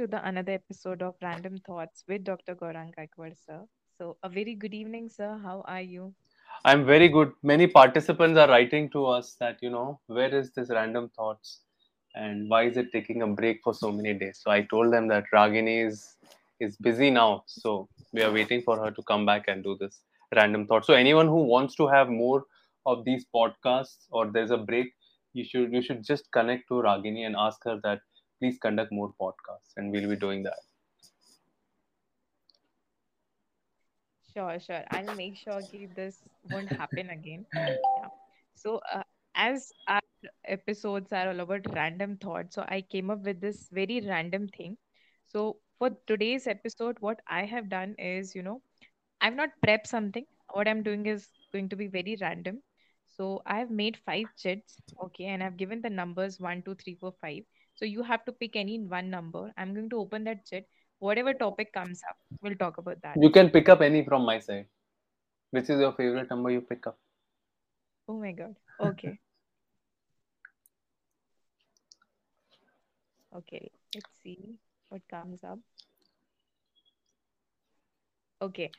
to the another episode of Random Thoughts with Dr. Gaurang Gaikwad, sir. So, a very good evening, sir. How are you? I'm very good. Many participants are writing to us that, you know, where is this random thoughts and why is it taking a break for so many days? So I told them that Ragini is is busy now. So we are waiting for her to come back and do this random Thoughts. So anyone who wants to have more of these podcasts or there's a break, you should you should just connect to Ragini and ask her that please conduct more podcasts and we'll be doing that. Sure, sure. I'll make sure this won't happen again. Yeah. So, uh, as our episodes are all about random thoughts, so I came up with this very random thing. So, for today's episode, what I have done is, you know, I've not prepped something. What I'm doing is going to be very random. So, I have made five chits, okay, and I've given the numbers one, two, three, four, five. So, you have to pick any one number. I'm going to open that chit. Whatever topic comes up, we'll talk about that. You can pick up any from my side. Which is your favorite number you pick up? Oh my God. Okay. Okay, let's see what comes up. Okay,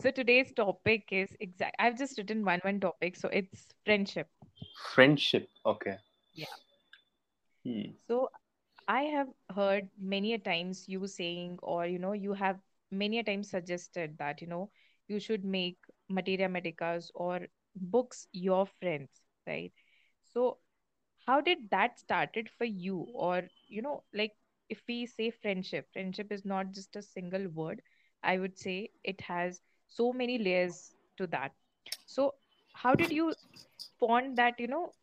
so today's topic is exact. I've just written one one topic, so it's friendship. Friendship. Okay. Yeah. Hmm. So I have heard many a times you saying, or you know, you have many a times suggested that you know you should make materia medicas or books your friends, right? So how did that started for you? Or you know like if we say friendship friendship is not just a single word i would say it has so many layers to that. So how did you form that you know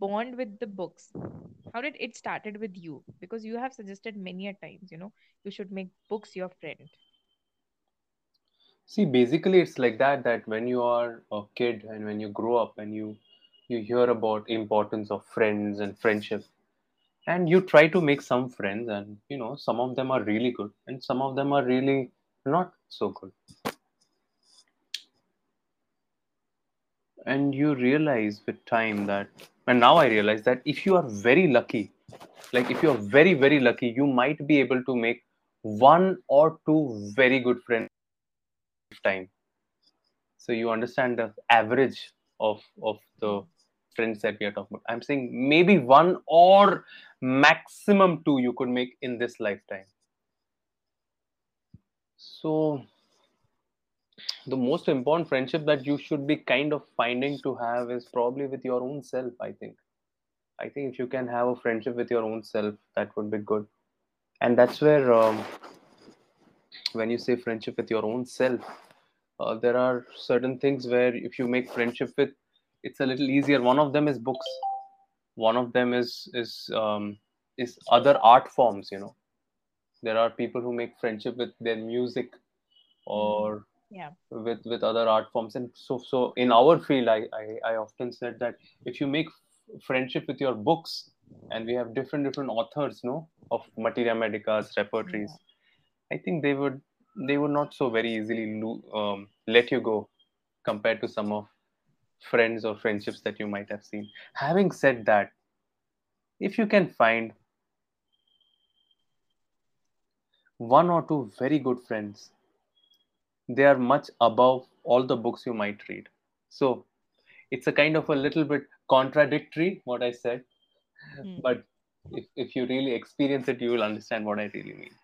bond with the books how did it started with you because you have suggested many a times you know you should make books your friend See, basically, it's like that. That when you are a kid and when you grow up and you you hear about importance of friends and friendship, and you try to make some friends, and you know some of them are really good, and some of them are really not so good, and you realize with time that, and now I realize that if you are very lucky, like if you are very very lucky, you might be able to make one or two very good friends time. So you understand the average of of the friends that we are talking about. I'm saying maybe one or maximum two you could make in this lifetime. So the most important friendship that you should be kind of finding to have is probably with your own self i think. I think if you can have a friendship with your own self that would be good. And that's where um, when you say friendship with your own self uh, there are certain things where if you make friendship with it's a little easier. One of them is books. One of them is is um, is other art forms you know. There are people who make friendship with their music or yeah. with with other art forms. And so so in our field i i, I often said that if you make friendship with your books and we have different different authors no of materia medicas repertories yeah. I think they would they would not so very easily lo- um, let you go compared to some of friends or friendships that you might have seen. Having said that if you can find one or two very good friends they are much above all the books you might read so it's a kind of a little bit contradictory what i said hmm but if, if you really experience it you will understand what i really mean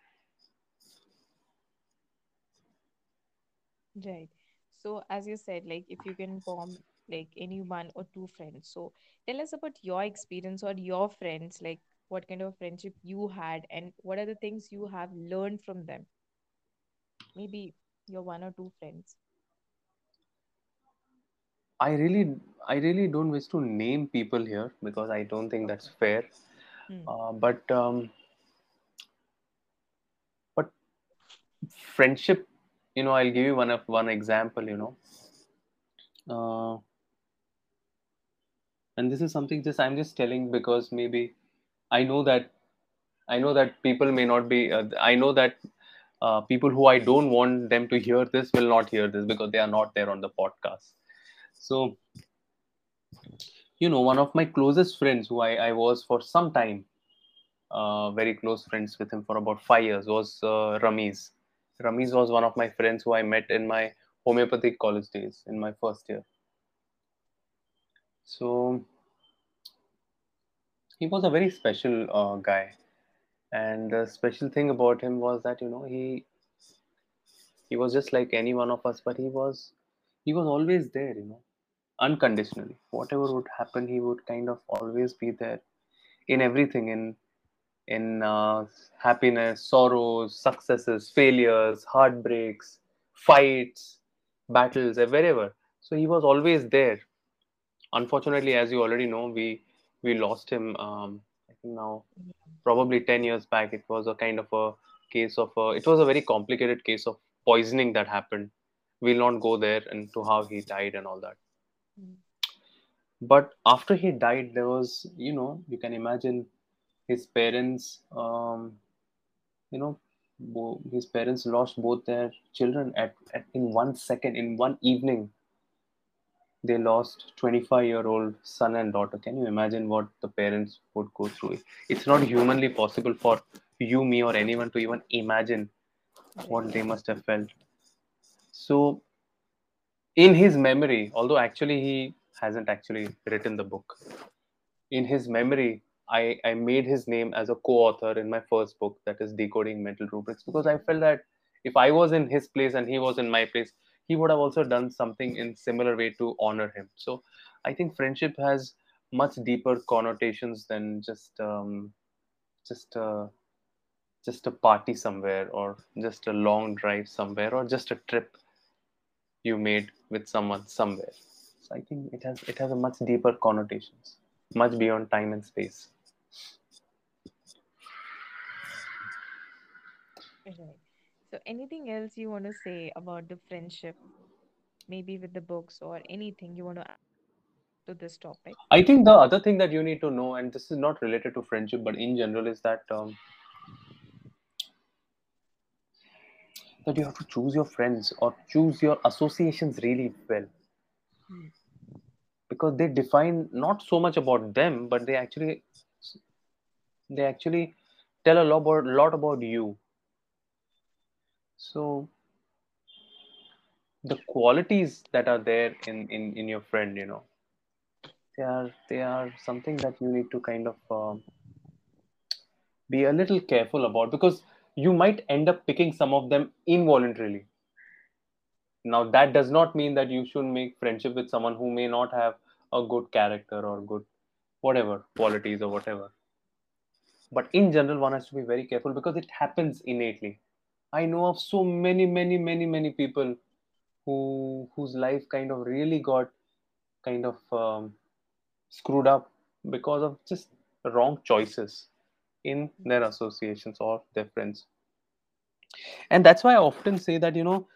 Right. So, as you said, like if you can form like any one or two friends. So, tell us about your experience or your friends, like what kind of friendship you had and what are the things you have learned from them. Maybe your one or two friends. i really i really don't wish to name people here because i don't think that's fair Hmm. uh, but um, but friendship you know i'll give you one of one example you know uh, and this is something just i'm just telling because maybe i know that i know that people may not be uh, i know that uh, people who i don't want them to hear this will not hear this because they are not there on the podcast so you know one of my closest friends who i, I was for some time uh, very close friends with him for about five years was uh, Ramiz. Ramiz was one of my friends who I met in my homeopathic college days in my first year. So he was a very special uh, guy, and the special thing about him was that you know he he was just like any one of us, but he was he was always there, you know, unconditionally. Whatever would happen, he would kind of always be there in everything in in uh, happiness, sorrows, successes, failures, heartbreaks, fights, battles, wherever. So he was always there. Unfortunately, as you already know, we we lost him. Um, now probably ten years back. It was a kind of a case of a, it was a very complicated case of poisoning that happened. We'll not go there into how he died and all that. But after he died, there was you know you can imagine his parents um, you know bo- his parents lost both their children at, at in one second in one evening they lost 25 year old son and daughter. Can you imagine what the parents would go through? It's not humanly possible for you me or anyone to even imagine what they must have felt. So in his memory although actually he hasn't actually written the book in his memory I, I made his name as a co-author in my first book that is decoding mental rubrics because i felt that if i was in his place and he was in my place he would have also done something in similar way to honor him. So i think friendship has much deeper connotations than just um, just a just a party somewhere or just a long drive somewhere or just a trip you made with someone somewhere. So i think it has it has a much deeper connotations much beyond time and space. So, anything else you want to say about the friendship, maybe with the books or anything you want to add to this topic? I think the other thing that you need to know, and this is not related to friendship, but in general, is that um, that you have to choose your friends or choose your associations really well, Mm. because they define not so much about them, but they actually they actually tell a lot about lot about you. So the qualities that are there in in in your friend, you know, they are they are something that you need to kind of um, be a little careful about because you might end up picking some of them involuntarily. Now, that does not mean that you should make friendship with someone who may not have a good character or good whatever qualities or whatever. But in general, one has to be very careful because it happens innately. I know of so many, many, many, many people who whose life kind of really got kind of um, screwed up because of just wrong choices in their associations or their friends. And that's why i often say that you know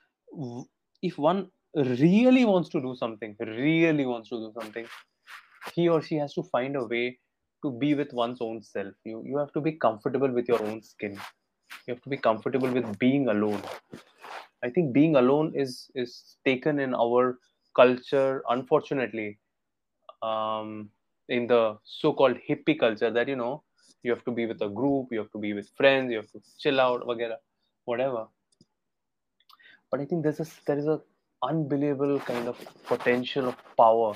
if one really wants to do something really wants to do something he or she has to find a way to be with one's own self. You you have to be comfortable with your own skin you have to be comfortable with being alone. I think being alone is is taken in our culture unfortunately um, in the so-called hippie culture that you know you have to be with a group you have to be with friends you have to chill out whatever whatever. But i think there's a there is a unbelievable kind of potential of power.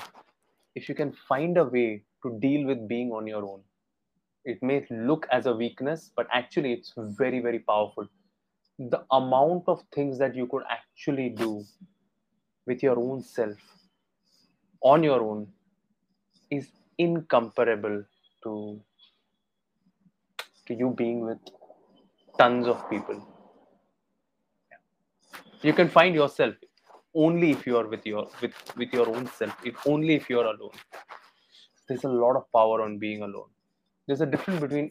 If you can find a way to deal with being on your own it may look as a weakness but actually it's very very powerful. The amount of things that you could actually do with your own self on your own is incomparable to to you being with tons of people. You can find yourself only if you are with your with with your own self. If only if you are alone. There's a lot of power on being alone there's a difference between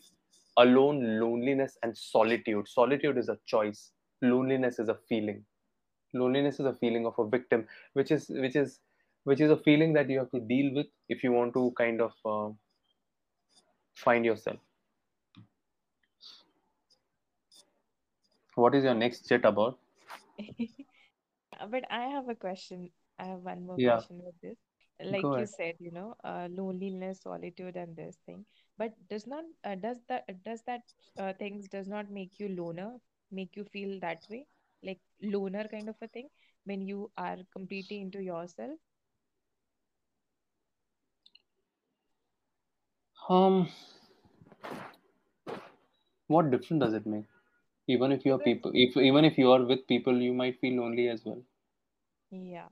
alone loneliness and solitude. Solitude is a choice. Loneliness is a feeling. Loneliness is a feeling of a victim which is which is which is a feeling that you have to deal with if you want to kind of uh, find yourself. What is your next chat about? But I have a question. I have one more yeah. question with this. Like Go you ahead. said you know uh, loneliness solitude and this thing but does not uh, does that does that uh, things does not make you loner make you feel that way like loner kind of a thing when you are completely into yourself Um, what difference does it make? Even if you're people, if even if you are with people, you might feel lonely as well. yeah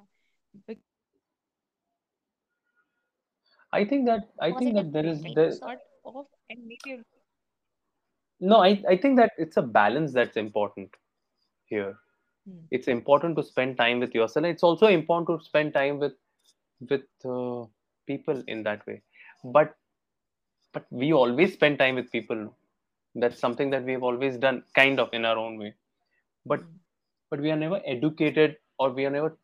I think that I think that there thing there. sort of and maybe No, I I think that it's a balance that's important here. hmm, It's important to spend time with yourself. It's also important to spend time with with uh, people in that way. But but we always spend time with people. That's something that we've always done, kind of in our own way. But hmm, but we are never educated or we are never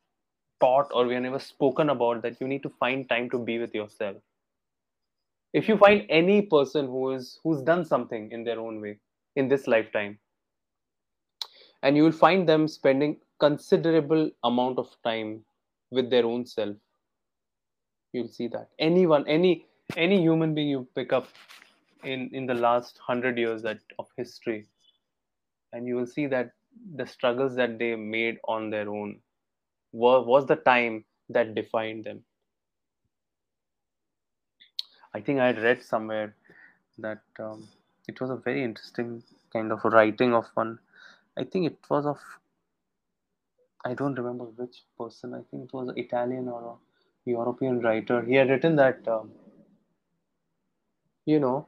taught or we are never spoken about that you need to find time to be with yourself. If you find any person who is who's done something in their own way in this lifetime and you will find them spending considerable amount of time with their own self you'll see that. Anyone any any human being you pick up in in the last 100 years that of history and you will see that the struggles that they made on their own was, was the time that defined them I think I had read somewhere that um, it was a very interesting kind of writing of one. I think it was of I don't remember which person. I think it was an Italian or a European writer. He had written that um, you know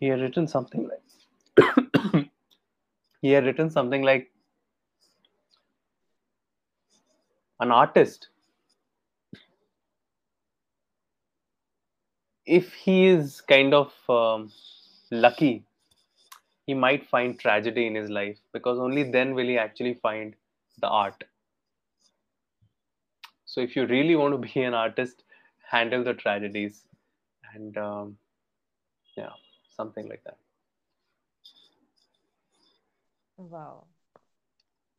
he had written something like he had written something like an artist if he is kind of um, lucky he might find tragedy in his life because only then will he actually find the art. So if you really want to be an artist, handle the tragedies and um, yeah, something like that. wow.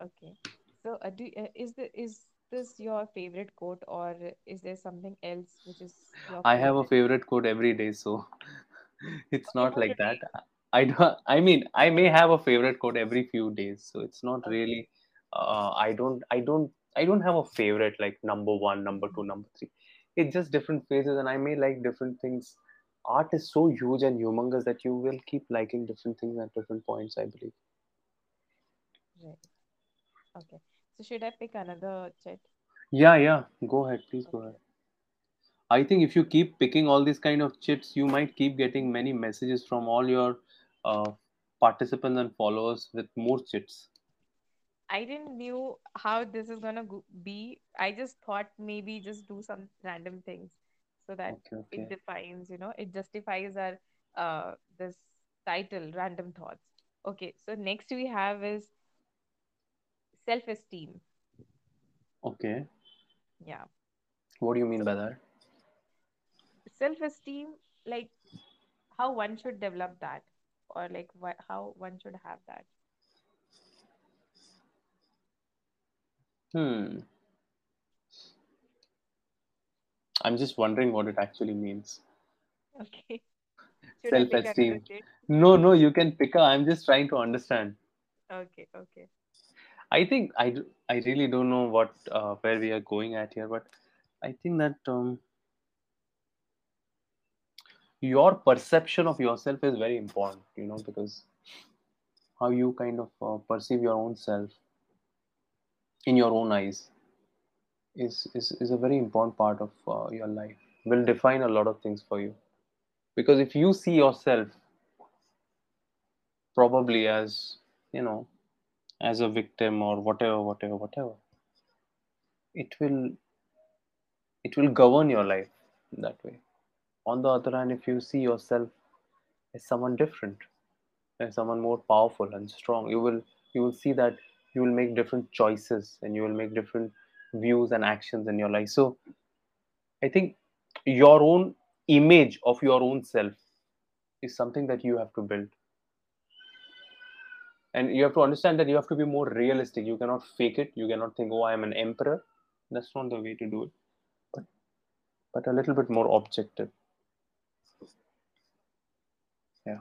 Okay. So uh, do uh, is the is this your favorite quote or is there something else which is your I have a favorite favorite quote every day, so it's okay not not like that. I don't. I mean, I may have a favorite quote every few days, so it's not okay really. Uh, I don't. I don't. I don't have a favorite like number one, number two, number three. It's just different phases, and I may like different things. Art is so huge and humongous that you will keep liking different things at different points. I believe. right okay so should i pick another chat Yeah, yeah. Go ahead, please go ahead. I think if you keep picking all these kind of chits, you might keep getting many messages from all your uh, participants and followers with more chits. I didn't knew how this is gonna go- be. I just thought maybe just do some random things so that Okay, it defines, you know, it justifies our uh this title, random thoughts. Okay, so next we have is self-esteem. okay. Yeah. What do you mean by that? self-esteem, like how one should develop that, or like what how one should have that. Hmm. I'm just wondering what it actually means. Okay. Should I pick another Self-esteem. No, no, you can pick up. I'm just trying to understand. Okay, okay. I think I, I really don't know what uh, where we are going at here, but I think that um, your perception of yourself is very important. You know, because how you kind of uh, perceive your own self in your own eyes is, is, is a very important part of uh, your life will define a lot of things for you because if you see yourself probably as you know as a victim or whatever whatever whatever. It will it will govern your life that way. On the other hand if you see yourself as someone different as someone more powerful and strong you will you will see that you will make different choices and you will make different views and actions in your life. So i think your own image of your own self is something that you have to build and you have to understand that you have to be more realistic you cannot fake it you cannot think oh i am an emperor That's not the way to do it, but but a little bit more objective. Yeah.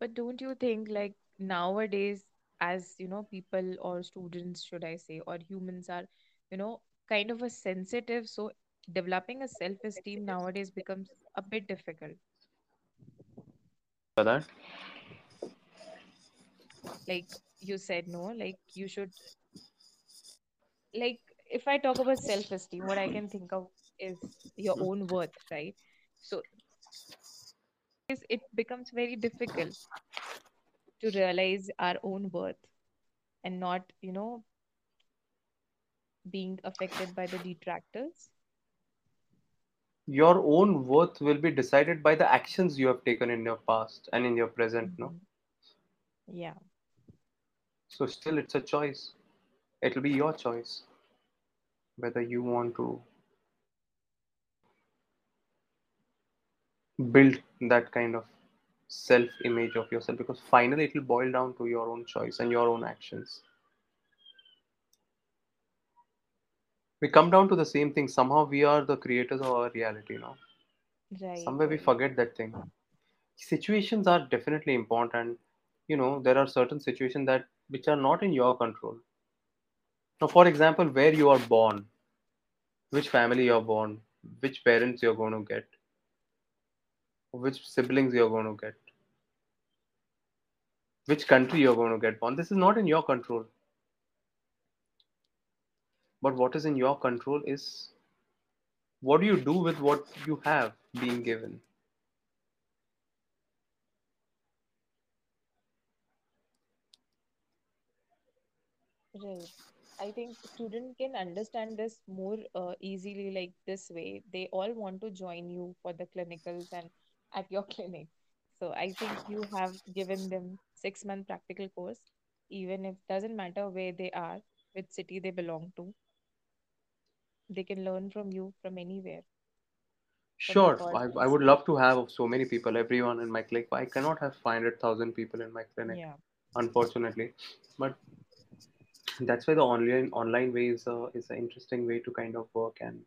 But don't you think like nowadays, as you know, people or students, should I say, or humans are, you know, kind of a sensitive, so developing a self-esteem nowadays becomes a bit difficult. For that, Like you said, no, like you should like if I talk about self-esteem, what I can think of is your hmm. own worth, right? So it becomes very difficult to realize our own worth and not, you know, being affected by the detractors. Your own worth will be decided by the actions you have taken in your past and in your present. No, Mhm. Yeah, so still it's a choice. It'll be your choice whether you want to build that kind of self image of yourself because finally it will boil down to your own choice and your own actions we come down to the same thing. Somehow we are the creators of our reality now right, somewhere we forget that thing. Situations are definitely important. You know there are certain situations that which are not in your control. Now for example where you are born which family you're born which parents you're going to get which siblings you're going to get which country you're going to get born. This is not in your control but what is in your control is what do you do with what you have been given Right. I think student can understand this more uh, easily like this way. They all want to join you for the clinicals and at your clinic. So I think you have given them six month practical course, even if doesn't matter where they are, which city they belong to, they can learn from you from anywhere, Sure, I, I would love to have so many people, everyone in my clinic, but I cannot have 500,000 people in my clinic, Yeah. unfortunately. But that's why the online online way is, uh, is an interesting way to kind of work, and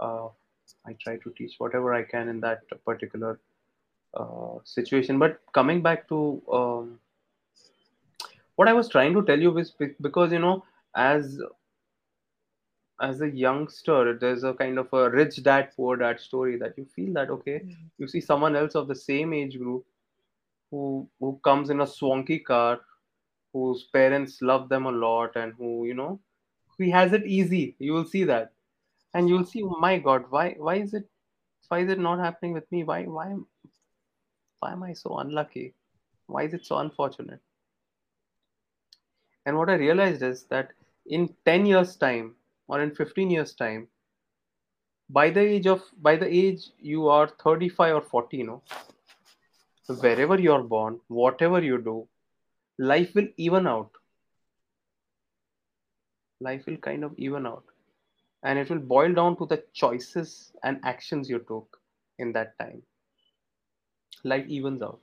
uh, I try to teach whatever I can in that particular uh, situation. But coming back to um, what I was trying to tell you is because you know, as as a youngster, there's a kind of a rich dad poor dad story that you feel that okay, Mhm. you see someone else of the same age group who who comes in a swanky car, whose parents love them a lot, and who you know he has it easy. You will see that, and you will see, oh my God, why why is it why is it not happening with me? Why why why am I so unlucky? Why is it so unfortunate? And what I realized is that in 10 years time or in 15 years time by the age of by the age you are 35 or 40 you know wherever you're born whatever you do life will even out. Life will kind of even out. And it will boil down to the choices and actions you took in that time. Life evens out.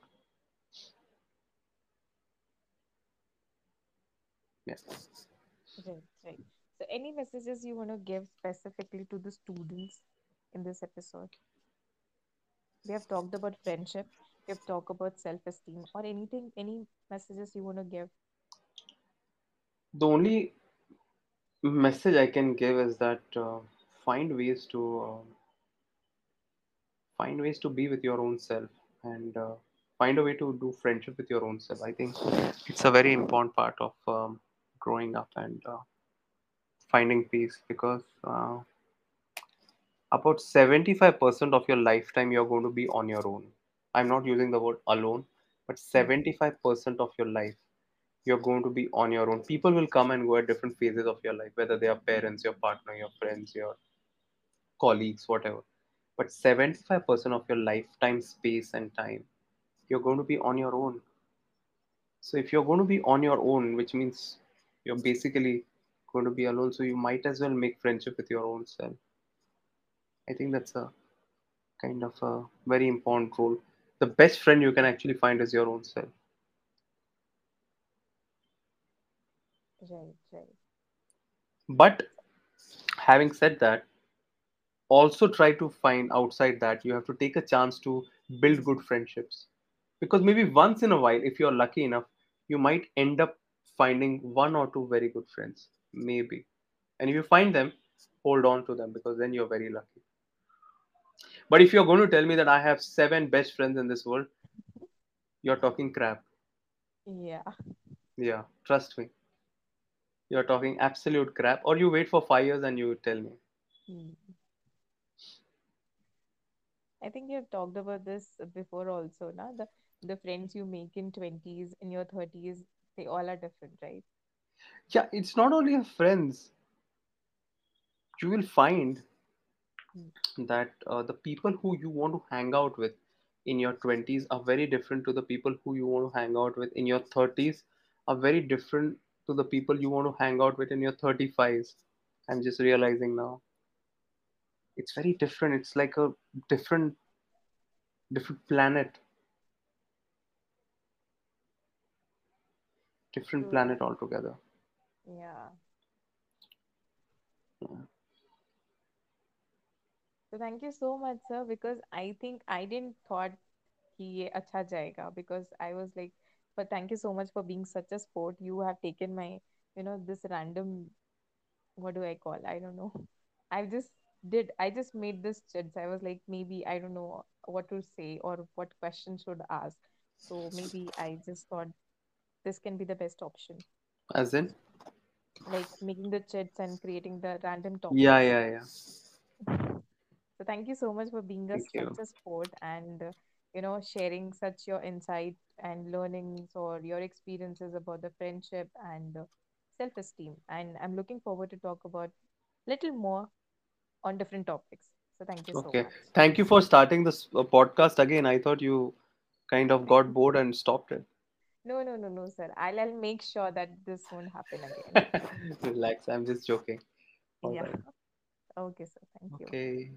Yeah Right, right. So any messages you want to give specifically to the students in this episode? We have talked about friendship, we have talked about self-esteem, or anything, any messages you want to give. the only message i can give is that uh, find ways to uh, find ways to be with your own self and uh, find a way to do friendship with your own self i think it's a very important part of um, growing up and uh, finding peace because uh, about 75% of your lifetime you're going to be on your own. I'm not using the word alone but Hmm. 75% of your life you're going to be on your own. People will come and go at different phases of your life whether they are parents your partner your friends your colleagues whatever. But 75% of your lifetime space and time you're going to be on your own. So if you're going to be on your own which means you're basically going to be alone so you might as well make friendship with your own self i think that's a kind of a very important role. The best friend you can actually find is your own self. Right, right. But having said that, also try to find outside that you have to take a chance to build good friendships because maybe once in a while if you're lucky enough you might end up finding one or two very good friends maybe and if you find them hold on to them because then you're very lucky but if you're going to tell me that i have seven best friends in this world you're talking crap Yeah. yeah trust me you're talking absolute crap or you wait for 5 years and you tell me Hmm. I think you've talked about this before also, now The the friends you make in 20s, in your 30s, they all are different, right? Yeah it's not only your friends. You will find Hmm. that uh, the people who you want to hang out with in your 20s are very different to the people who you want to hang out with in your 30s are very different to the people you want to hang out with in your 35s i'm just realizing now. It's very different. It's like a different different planet. Different True. planet altogether Yeah. So thank you so much, sir, because I think I didn't thought कि ये अच्छा जाएगा because I was like, but thank you so much for being such a sport. You have taken my, you know, this random, what do I call? I don't know. I just did, I just made this chits. I was like, maybe I don't know what to say or what question should ask. So maybe I just thought this can be the best option, as in Like making the chits and creating the random topics. yeah yeah yeah. So thank you so much for being a, such a sport and uh, you know sharing such your insight and learnings or your experiences about the friendship and uh, self-esteem. And I'm looking forward to talk about little more on different topics. So thank you so okay much. thank you for starting this uh, podcast again i thought you kind of got bored and stopped it No, no, no, no, sir. I'll, I'll make sure that this won't happen again. Relax, I'm just joking. All Yeah. right. Okay, sir. Thank you. Okay.